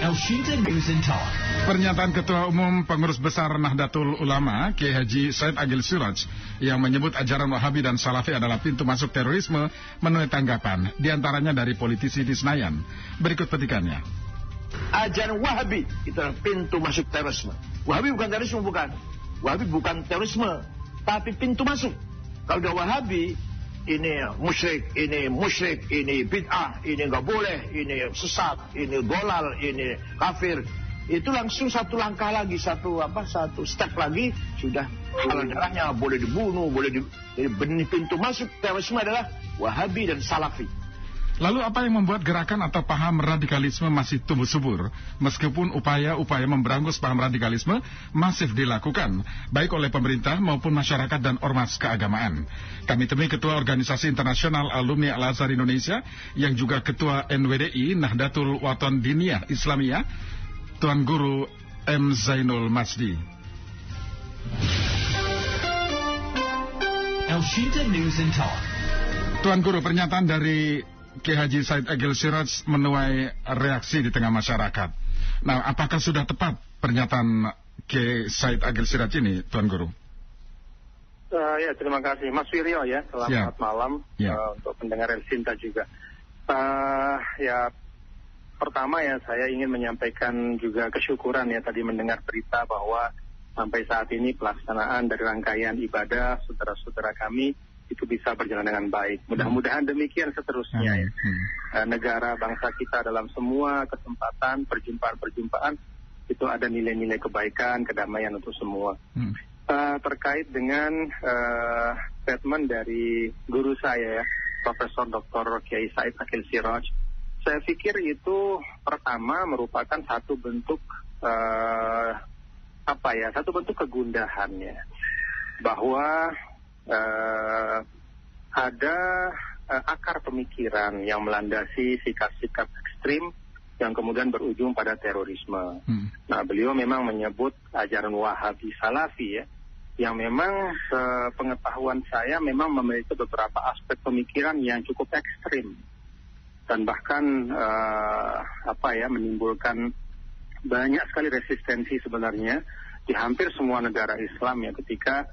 Elshinta News and Talk. Pernyataan Ketua Umum Pengurus Besar Nahdlatul Ulama, Kiai Haji Said Agil Siraj, yang menyebut ajaran Wahabi dan Salafi adalah pintu masuk terorisme, menuai tanggapan, di antaranya dari politisi di Senayan. Berikut petikannya. Ajaran Wahabi itu adalah pintu masuk terorisme. Wahabi bukan terorisme, bukan. Wahabi bukan terorisme, tapi pintu masuk. Kalau udah Wahabi, ini musyrik, ini musyrik, ini bid'ah, ini nggak boleh, ini sesat, ini golal, ini kafir. Itu langsung satu langkah lagi, satu apa, satu step lagi sudah halal darahnya boleh dibunuh, boleh di, jadi benih pintu masuk terorisme adalah Wahabi dan Salafi. Lalu apa yang membuat gerakan atau paham radikalisme masih tumbuh subur? Meskipun upaya-upaya memberangus paham radikalisme masif dilakukan, baik oleh pemerintah maupun masyarakat dan ormas keagamaan. Kami temui Ketua Organisasi Internasional Alumni Al-Azhar Indonesia, yang juga Ketua NWDI Nahdlatul Waton Diniyah Islamiyah, Tuan Guru M. Zainul Masdi. Elshinta News and Talk. Tuan Guru, pernyataan dari Kiai Haji Said Agil Siraj menuai reaksi di tengah masyarakat. Nah, apakah sudah tepat pernyataan Kiai Said Agil Siraj ini, Tuan Guru? Uh, ya, terima kasih. Mas Wiryo ya, selamat Siap. malam Ya. uh, untuk pendengar El Sinta juga. Uh, ya, pertama ya saya ingin menyampaikan juga kesyukuran ya tadi mendengar berita bahwa sampai saat ini pelaksanaan dari rangkaian ibadah saudara-saudara kami itu bisa berjalan dengan baik. Mudah-mudahan demikian seterusnya ya. Uh, negara bangsa kita dalam semua kesempatan perjumpaan-perjumpaan itu ada nilai-nilai kebaikan, kedamaian untuk semua. Hmm. Uh, terkait dengan uh, statement dari guru saya ya, Profesor Dr. Kiai Said Akil Siraj, saya pikir itu pertama merupakan satu bentuk uh, apa ya, satu bentuk kegundahan ya, bahwa uh, ada uh, akar pemikiran yang melandasi sikap-sikap ekstrim yang kemudian berujung pada terorisme. Hmm. Nah, beliau memang menyebut ajaran Wahabi Salafi ya, yang memang sepengetahuan saya memang memiliki beberapa aspek pemikiran yang cukup ekstrim dan bahkan eh, apa ya menimbulkan banyak sekali resistensi sebenarnya di hampir semua negara Islam ya ketika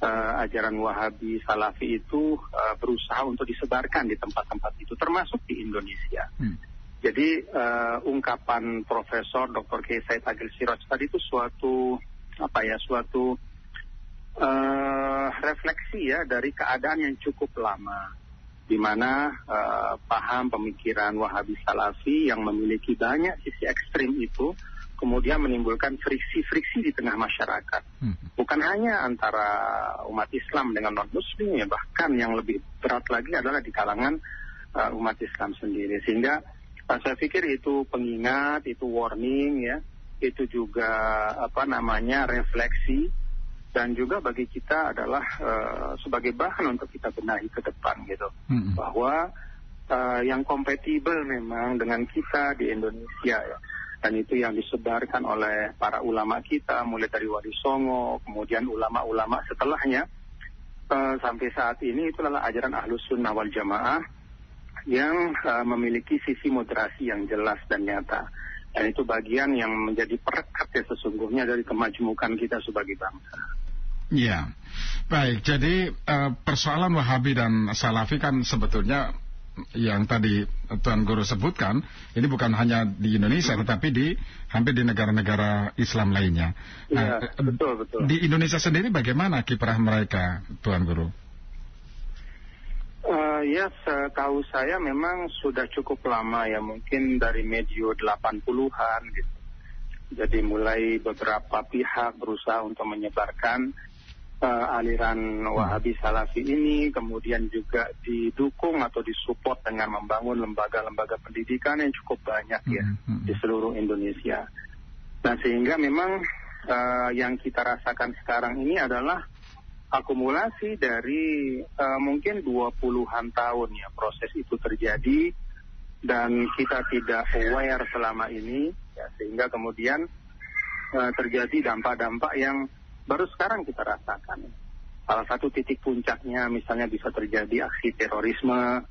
eh, ajaran Wahabi Salafi itu eh, berusaha untuk disebarkan di tempat-tempat itu termasuk di Indonesia. Hmm. Jadi eh, ungkapan Profesor Dr. K. Said Agil Siraj tadi itu suatu apa ya suatu eh, refleksi ya dari keadaan yang cukup lama di mana eh, paham pemikiran Wahabi Salafi yang memiliki banyak sisi ekstrim itu kemudian menimbulkan friksi-friksi di tengah masyarakat. Hmm. Bukan hanya antara umat Islam dengan non-Muslim ya, bahkan yang lebih berat lagi adalah di kalangan uh, umat Islam sendiri. Sehingga uh, saya pikir itu pengingat, itu warning ya, itu juga apa namanya refleksi dan juga bagi kita adalah uh, sebagai bahan untuk kita benahi ke depan gitu. Hmm. Bahwa uh, yang kompatibel memang dengan kita di Indonesia ya. Dan itu yang disebarkan oleh para ulama kita, mulai dari Wali Songo, kemudian ulama-ulama setelahnya, uh, sampai saat ini itu adalah ajaran Ahlus Sunnah wal Jamaah yang uh, memiliki sisi moderasi yang jelas dan nyata. Dan itu bagian yang menjadi perekat ya sesungguhnya dari kemajmukan kita sebagai bangsa. Ya, baik. Jadi eh, persoalan Wahabi dan Salafi kan sebetulnya yang tadi Tuan Guru sebutkan ini bukan hanya di Indonesia tetapi di hampir di negara-negara Islam lainnya. Iya, eh, betul, betul. Di Indonesia sendiri bagaimana kiprah mereka, Tuan Guru? Eh, ya, setahu saya memang sudah cukup lama ya, mungkin dari medio 80-an gitu. Jadi mulai beberapa pihak berusaha untuk menyebarkan eh, aliran Wahabi Salafi ini, kemudian juga didukung atau disupport dengan membangun lembaga-lembaga pendidikan yang cukup banyak ya Hmm, hmm. di seluruh Indonesia. Nah, sehingga memang eh, yang kita rasakan sekarang ini adalah akumulasi dari eh, mungkin 20-an tahun ya proses itu terjadi dan kita tidak aware selama ini ya sehingga kemudian eh, terjadi dampak-dampak yang baru sekarang kita rasakan. Salah satu titik puncaknya misalnya bisa terjadi aksi terorisme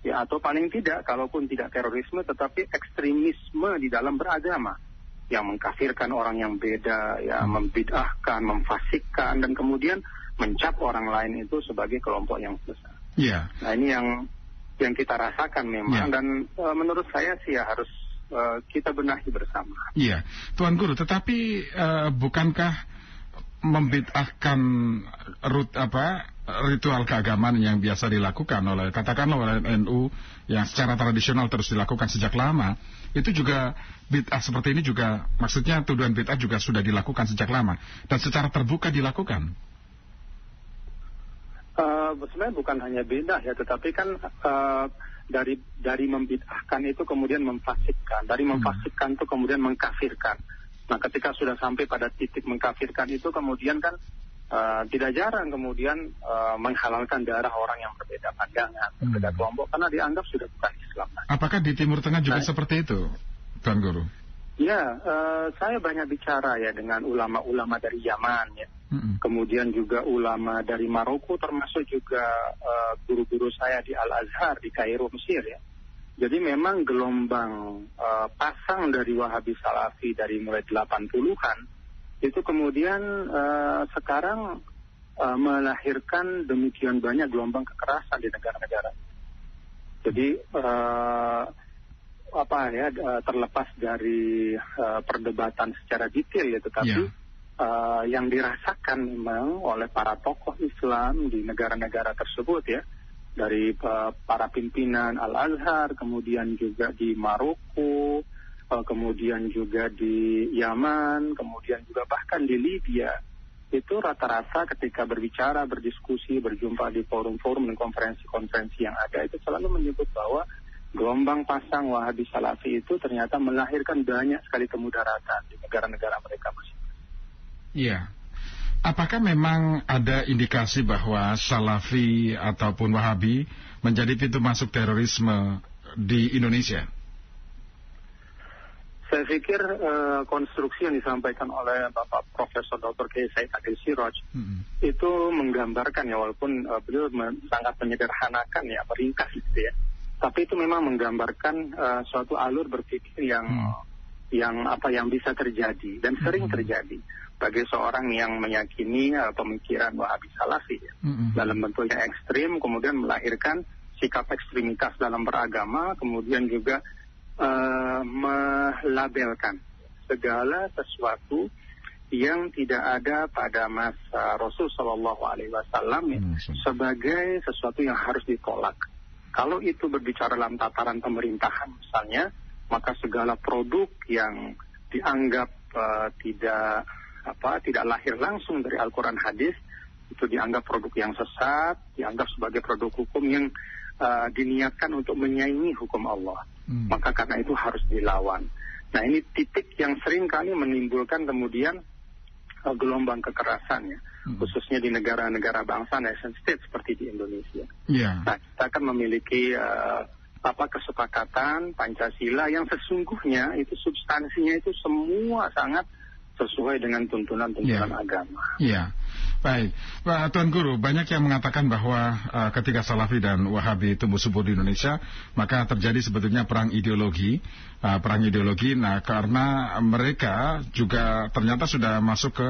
ya atau paling tidak kalaupun tidak terorisme tetapi ekstremisme di dalam beragama yang mengkafirkan orang yang beda ya membid'ahkan memfasikkan dan kemudian mencap orang lain itu sebagai kelompok yang besar Iya. nah ini yang yang kita rasakan memang Ya. dan eh, menurut saya sih ya harus eh, kita benahi bersama Iya, Tuan Guru. Tetapi eh, bukankah membid'ahkan rut apa ritual keagamaan yang biasa dilakukan oleh katakanlah oleh NU yang secara tradisional terus dilakukan sejak lama itu juga bid'ah seperti ini juga maksudnya tuduhan bid'ah juga sudah dilakukan sejak lama dan secara terbuka dilakukan. Eh, sebenarnya bukan hanya beda ya, tetapi kan eh, dari dari membid'ahkan itu kemudian memfasikkan, dari memfasikkan itu kemudian mengkafirkan. Nah, ketika sudah sampai pada titik mengkafirkan itu kemudian kan eh, tidak jarang kemudian eh, menghalalkan darah orang yang berbeda pandangan, Hmm. berbeda kelompok karena dianggap sudah bukan Islam. Nah, Apakah di Timur Tengah juga Baik. seperti itu, Tuan Guru? ya, eh, saya banyak bicara ya dengan ulama-ulama dari Yaman ya. Mm-mm. kemudian juga ulama dari Maroko termasuk juga eh, guru-guru saya di Al Azhar di Kairo Mesir ya. Jadi memang gelombang eh, pasang dari Wahabi Salafi dari mulai 80-an itu kemudian eh, sekarang eh, melahirkan demikian banyak gelombang kekerasan di negara-negara. Jadi eh, apa ya terlepas dari eh, perdebatan secara detail ya tetapi Ya. eh, yang dirasakan memang oleh para tokoh Islam di negara-negara tersebut ya dari eh, para pimpinan Al Azhar kemudian juga di Maroko eh, kemudian juga di Yaman kemudian juga bahkan di Libya itu rata-rata ketika berbicara berdiskusi berjumpa di forum-forum dan konferensi-konferensi yang ada itu selalu menyebut bahwa gelombang pasang Wahabi Salafi itu ternyata melahirkan banyak sekali kemudaratan di negara-negara mereka masing Iya. Apakah memang ada indikasi bahwa Salafi ataupun Wahabi menjadi pintu masuk terorisme di Indonesia? Saya pikir eh, konstruksi yang disampaikan oleh Bapak Profesor Dr. K. Said Adil Siroj Mm-mm. itu menggambarkan ya walaupun eh, beliau men- sangat menyederhanakan ya meringkas gitu ya. Tapi itu memang menggambarkan eh, suatu alur berpikir yang Hmm. yang apa yang bisa terjadi dan sering Hmm. terjadi bagi seorang yang meyakini eh, pemikiran Wahabi Salafi ya. Mm-mm. dalam bentuknya ekstrim, kemudian melahirkan sikap ekstremitas dalam beragama, kemudian juga eh, melabelkan segala sesuatu yang tidak ada pada masa Rasul Shallallahu Alaihi Wasallam ya, Hmm. sebagai sesuatu yang harus ditolak. Kalau itu berbicara dalam tataran pemerintahan misalnya, maka segala produk yang dianggap eh, tidak apa tidak lahir langsung dari Al-Quran hadis itu dianggap produk yang sesat, dianggap sebagai produk hukum yang eh, diniatkan untuk menyaingi hukum Allah. Hmm. Maka karena itu harus dilawan. Nah ini titik yang sering kali menimbulkan kemudian eh, gelombang kekerasan ya, Hmm. khususnya di negara-negara bangsa nation state seperti di Indonesia. Iya. Nah, kita akan memiliki eh, apa kesepakatan Pancasila yang sesungguhnya itu substansinya itu semua sangat sesuai dengan tuntunan-tuntunan Ya. agama. Iya. Baik, Pak Tuan Guru, banyak yang mengatakan bahwa uh, ketika Salafi dan Wahabi tumbuh subur di Indonesia, maka terjadi sebetulnya perang ideologi, uh, perang ideologi. Nah, karena mereka juga ternyata sudah masuk ke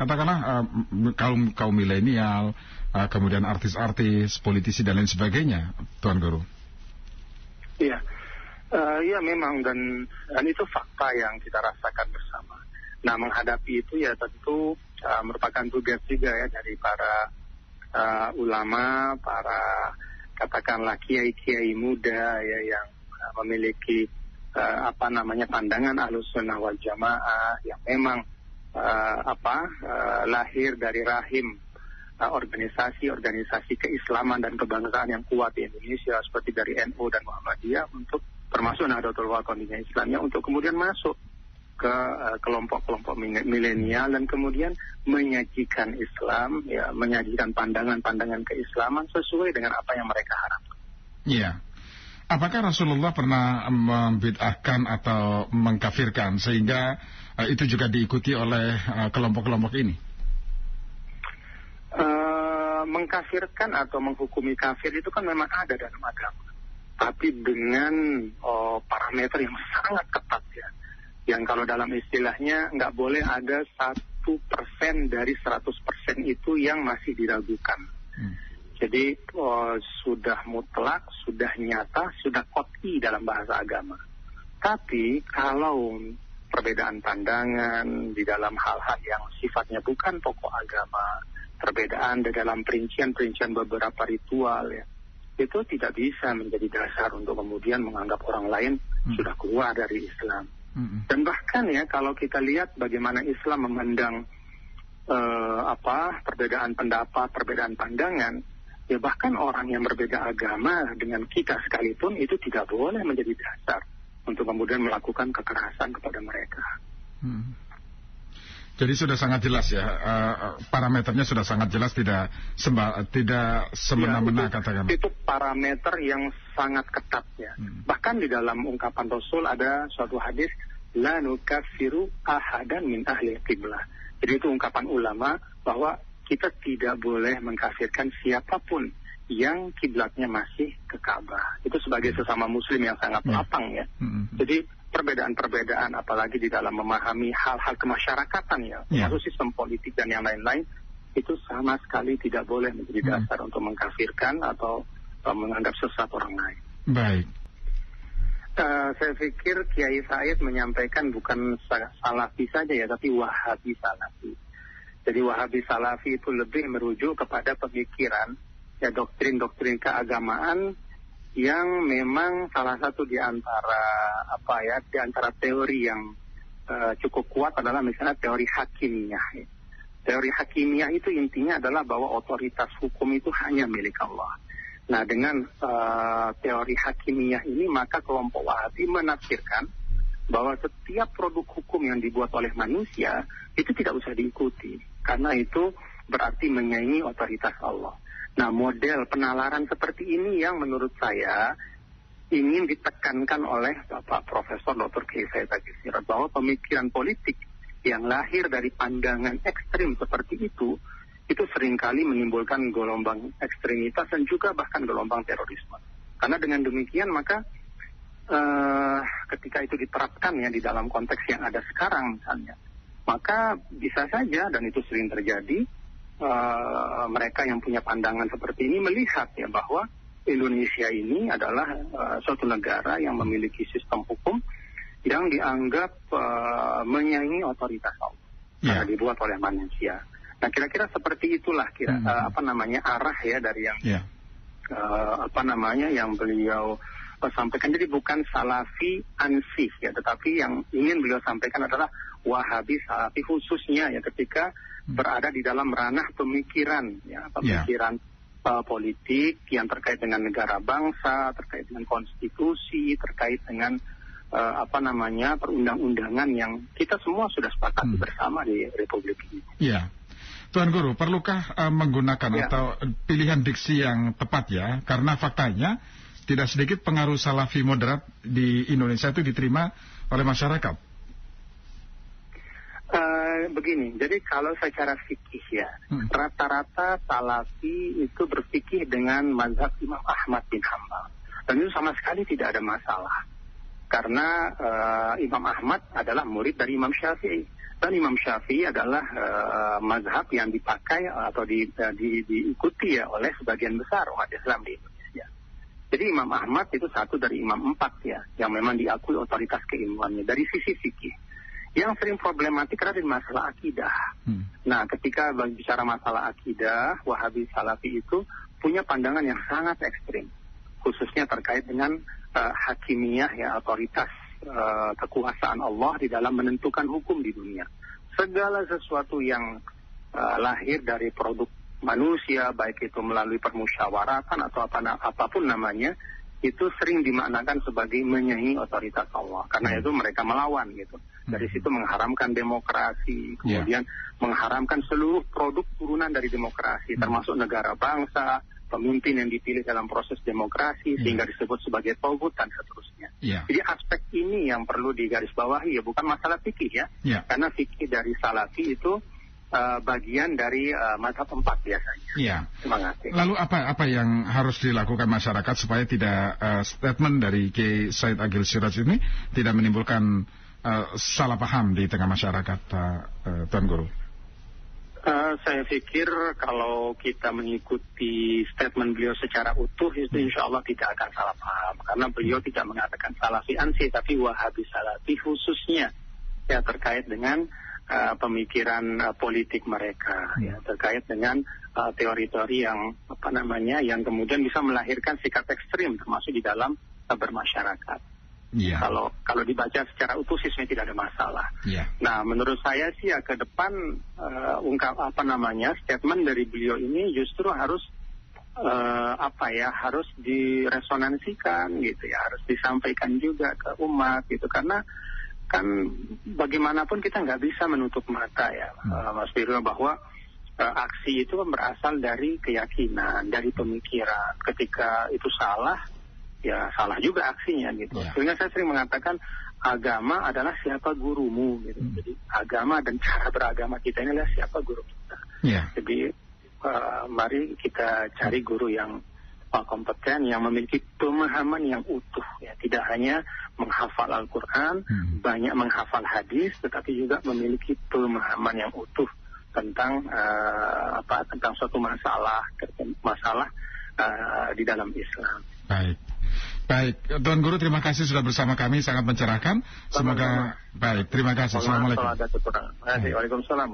katakanlah uh, kaum kaum milenial, uh, kemudian artis-artis, politisi dan lain sebagainya, Tuan Guru. Iya, Eh, iya memang dan dan itu fakta yang kita rasakan bersama. Nah menghadapi itu ya tentu eh, merupakan tugas juga ya dari para eh, ulama, para katakanlah kiai-kiai muda ya yang eh, memiliki eh, apa namanya pandangan ahlus sunnah wal jamaah yang memang eh, apa eh, lahir dari rahim eh, organisasi-organisasi keislaman dan kebangsaan yang kuat di Indonesia seperti dari NU dan Muhammadiyah untuk termasuk Nahdlatul Ulama Indonesia Islamnya untuk kemudian masuk ke eh, kelompok-kelompok mine- milenial dan kemudian menyajikan Islam ya menyajikan pandangan-pandangan keislaman sesuai dengan apa yang mereka harapkan. Iya. Apakah Rasulullah pernah membid'ahkan atau mengkafirkan sehingga uh, itu juga diikuti oleh uh, kelompok-kelompok ini? Eh, mengkafirkan atau menghukumi kafir itu kan memang ada dalam agama. tapi dengan oh, parameter yang sangat ketat ya. Yang kalau dalam istilahnya nggak boleh ada satu persen dari 100 persen itu yang masih diragukan. Hmm. Jadi oh, sudah mutlak, sudah nyata, sudah koti dalam bahasa agama. Tapi kalau perbedaan pandangan di dalam hal-hal yang sifatnya bukan pokok agama, perbedaan di dalam perincian-perincian beberapa ritual ya, itu tidak bisa menjadi dasar untuk kemudian menganggap orang lain Hmm. sudah keluar dari Islam. Hmm. Dan bahkan ya kalau kita lihat bagaimana Islam memandang eh, apa perbedaan pendapat, perbedaan pandangan, ya bahkan orang yang berbeda agama dengan kita sekalipun itu tidak boleh menjadi dasar untuk kemudian melakukan kekerasan kepada mereka. Hmm. Jadi sudah sangat jelas ya, eh, parameternya sudah sangat jelas, tidak semba, tidak semena-mena Ya, katakan. itu parameter yang sangat ketat ya. Hmm. Bahkan di dalam ungkapan Rasul ada suatu hadis la nukafiru ahadan min ahli qiblah. Jadi itu ungkapan ulama bahwa kita tidak boleh mengkafirkan siapa pun yang kiblatnya masih ke Ka'bah. Itu sebagai sesama muslim yang sangat Ya. lapang ya. Hmm. Jadi perbedaan-perbedaan apalagi di dalam memahami hal-hal kemasyarakatan ya, Ya. termasuk sistem politik dan yang lain-lain itu sama sekali tidak boleh menjadi Hmm. dasar untuk mengkafirkan atau uh, menganggap sesat orang lain. Baik. Uh, saya pikir Kiai Said menyampaikan bukan sa- salafi saja ya, tapi wahabi salafi. Jadi wahabi salafi itu lebih merujuk kepada pemikiran ya doktrin-doktrin keagamaan yang memang salah satu di antara apa ya di antara teori yang uh, cukup kuat adalah misalnya teori hakimiyah. ya. Teori hakimiyah itu intinya adalah bahwa otoritas hukum itu hanya milik Allah. Nah, dengan uh, teori hakimiyah ini maka kelompok Wahabi menafsirkan bahwa setiap produk hukum yang dibuat oleh manusia itu tidak usah diikuti karena itu berarti menyaingi otoritas Allah. Nah, model penalaran seperti ini yang menurut saya ingin ditekankan oleh Bapak Profesor Dr. Kiai Said bahwa pemikiran politik yang lahir dari pandangan ekstrim seperti itu itu sering kali menimbulkan gelombang ekstremitas dan juga bahkan gelombang terorisme. Karena dengan demikian maka eh, ketika itu diterapkan ya di dalam konteks yang ada sekarang misalnya, maka bisa saja dan itu sering terjadi eh, mereka yang punya pandangan seperti ini melihat ya bahwa Indonesia ini adalah eh, suatu negara yang memiliki sistem hukum yang dianggap eh, menyaingi otoritas Allah Ya. karena dibuat oleh manusia. Nah kira-kira seperti itulah kira Hmm. eh, apa namanya arah ya dari yang Ya. eh, apa namanya yang beliau sampaikan. Jadi bukan salafi ansih ya, tetapi yang ingin beliau sampaikan adalah wahabi salafi khususnya ya ketika. Berada di dalam ranah pemikiran ya pemikiran eh, politik yang terkait dengan negara bangsa, terkait dengan konstitusi, terkait dengan eh, apa namanya perundang-undangan yang kita semua sudah sepakati Hmm. bersama di Republik ini. Ya. Tuan Guru, perlukah eh, menggunakan Ya. atau pilihan diksi yang tepat ya? Karena faktanya tidak sedikit pengaruh salafi moderat di Indonesia itu diterima oleh masyarakat. Begini, jadi kalau secara fikih ya, Hmm. rata-rata salafi itu berfikih dengan mazhab Imam Ahmad bin Hambal. Dan itu sama sekali tidak ada masalah. Karena eh, Imam Ahmad adalah murid dari Imam Syafi'i. Dan Imam Syafi'i adalah eh, mazhab yang dipakai atau di, eh, di- diikuti ya oleh sebagian besar umat Islam di Indonesia. Jadi Imam Ahmad itu satu dari imam empat ya, yang memang diakui otoritas keilmuannya dari sisi fikih. Yang sering problematik adalah di masalah akidah. Hmm. Nah, ketika bicara masalah akidah, Wahabi Salafi itu punya pandangan yang sangat ekstrim, khususnya terkait dengan eh, hakimiyah ya otoritas eh, kekuasaan Allah di dalam menentukan hukum di dunia. Segala sesuatu yang eh, lahir dari produk manusia, baik itu melalui permusyawaratan atau apa, apa pun namanya, itu sering dimaknakan sebagai menyaingi otoritas Allah. Karena Hmm. itu mereka melawan gitu. Dari Hmm. situ mengharamkan demokrasi, Ya. kemudian mengharamkan seluruh produk turunan dari demokrasi, Hmm. termasuk negara bangsa, pemimpin yang dipilih dalam proses demokrasi, Ya. sehingga disebut sebagai togut dan seterusnya. Ya. Jadi aspek ini yang perlu digarisbawahi ya, bukan masalah fikih ya. Ya. Karena fikih dari salafi itu uh, bagian dari uh, mazhab empat biasanya. Iya. Terima kasih. Lalu apa apa yang harus dilakukan masyarakat supaya tidak uh, statement dari Kiai Said Agil Siraj ini tidak menimbulkan uh, salah paham di tengah masyarakat, Pak uh, Tuan Guru? Uh, saya pikir kalau kita mengikuti statement beliau secara utuh itu insya Allah tidak akan salah paham karena beliau tidak mengatakan salafi ansi tapi wahabi salafi khususnya ya terkait dengan uh, pemikiran uh, politik mereka ya terkait dengan teori-teori uh, yang apa namanya yang kemudian bisa melahirkan sikap ekstrim termasuk di dalam uh, bermasyarakat. Yeah. Kalau kalau dibaca secara utuh sih tidak ada masalah. Yeah. Nah, menurut saya sih ya ke depan uh, ungkap apa namanya statement dari beliau ini justru harus uh, apa ya harus diresonansikan gitu ya, harus disampaikan juga ke umat gitu karena kan bagaimanapun kita nggak bisa menutup mata ya, hmm. uh, Mas Biro bahwa uh, aksi itu berasal dari keyakinan, dari pemikiran. Ketika itu salah ya salah juga aksinya gitu. Yeah. Sehingga saya sering mengatakan agama adalah siapa gurumu gitu. Hmm. Jadi agama dan cara beragama kita ini adalah siapa guru kita. Yeah. Jadi uh, mari kita cari guru yang uh, kompeten yang memiliki pemahaman yang utuh ya, tidak hanya menghafal Al-Qur'an, hmm. banyak menghafal hadis tetapi juga memiliki pemahaman yang utuh tentang uh, apa tentang suatu masalah masalah uh, di dalam Islam. Baik. Baik, Tuan Guru terima kasih sudah bersama kami sangat mencerahkan. Semoga baik. Terima kasih. Assalamualaikum. Waalaikumsalam